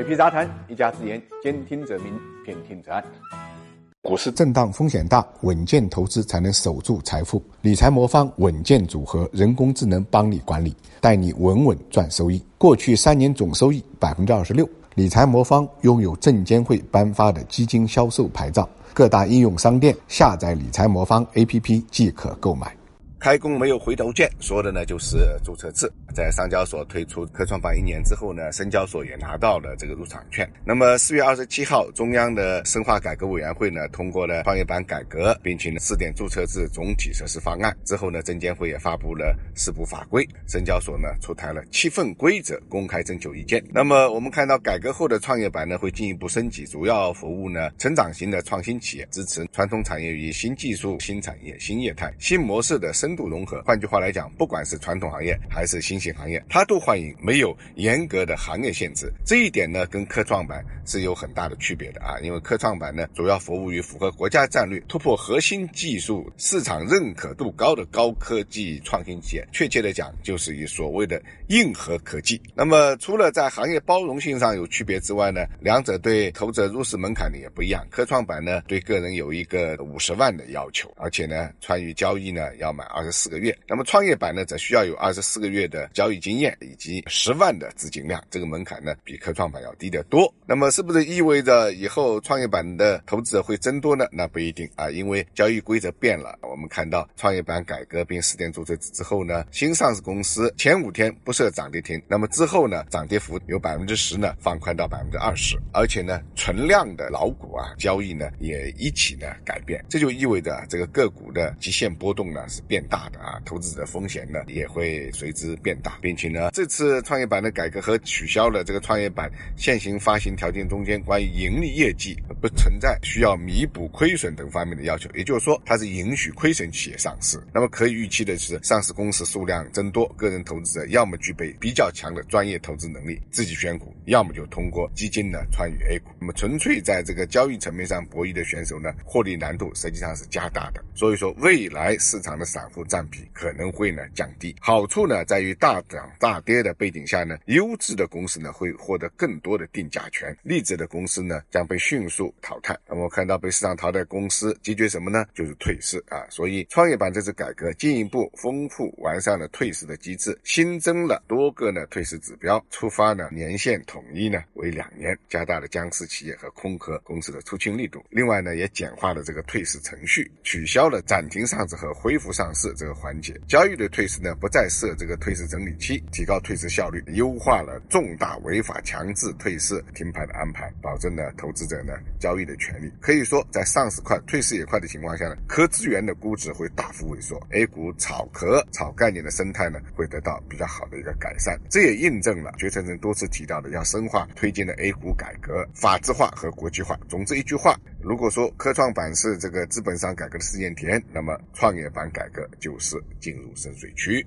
水皮杂谈，一家之言，兼听则明，偏听则暗。股市震荡风险大，稳健投资才能守住财富。理财魔方稳健组合，人工智能帮你管理，带你稳稳赚收益。过去三年总收益百分之二十六。理财魔方拥有证监会颁发的基金销售牌照，各大应用商店下载理财魔方 APP 即可购买。开工没有回头箭，说的呢就是注册制。在上交所推出科创板一年之后呢，深交所也拿到了这个入场券。那么四月二十七号，中央的深化改革委员会呢通过了创业板改革，并且呢试点注册制总体实施方案。之后呢，证监会也发布了四部法规，深交所呢出台了七份规则，公开征求意见。那么我们看到改革后的创业板呢会进一步升级，主要服务呢成长型的创新企业，支持传统产业与新技术、新产业、新业态、新模式的深。深度融合，换句话来讲，不管是传统行业还是新型行业，它都欢迎没有严格的行业限制。这一点呢，跟科创板是有很大的区别的啊。因为科创板呢，主要服务于符合国家战略、突破核心技术、市场认可度高的高科技创新企业。确切的讲，就是以所谓的硬核科技。那么，除了在行业包容性上有区别之外呢，两者对投资者入市门槛呢也不一样。科创板呢，对个人有一个五十万的要求，而且呢，参与交易呢要满二。二十四个月，那么创业板呢，则需要有二十四个月的交易经验以及十万的资金量，这个门槛呢比科创板要低得多。那么是不是意味着以后创业板的投资者会增多呢？那不一定啊，因为交易规则变了。我们看到创业板改革并试点注册制之后呢，新上市公司前五天不设涨跌停，那么之后呢，涨跌幅由百分之十呢放宽到百分之二十，而且呢，存量的老股啊交易呢也一起呢改变，这就意味着这个个股的极限波动呢是变。大的啊，投资者风险呢也会随之变大，并且呢，这次创业板的改革和取消了这个创业板现行发行条件中间关于盈利业绩不存在需要弥补亏损等方面的要求，也就是说，它是允许亏损企业上市。那么可以预期的是，上市公司数量增多，个人投资者要么具备比较强的专业投资能力，自己选股，要么就通过基金呢参与 A 股。那么纯粹在这个交易层面上博弈的选手呢，获利难度实际上是加大的。所以说，未来市场的散户。占比可能会呢降低，好处呢在于大涨大跌的背景下呢，优质的公司呢会获得更多的定价权，劣质的公司呢将被迅速淘汰。那么看到被市场淘汰公司解决什么呢？就是退市啊。所以创业板这次改革进一步丰富完善了退市的机制，新增了多个呢退市指标，触发呢年限统一呢为两年，加大了僵尸企业和空壳公司的出清力度。另外呢也简化了这个退市程序，取消了暂停上市和恢复上市。这个环节，交易的退市呢，不再设这个退市整理期，提高退市效率，优化了重大违法强制退市停牌的安排，保证了投资者呢交易的权利。可以说，在上市快、退市也快的情况下呢，科资源的估值会大幅萎缩，A 股炒壳、炒概念的生态呢会得到比较好的一个改善。这也印证了决策人多次提到的要深化推进的 A 股改革、法治化和国际化。总之一句话，如果说科创板是这个资本上改革的试验田，那么创业板改革。就是进入深水区。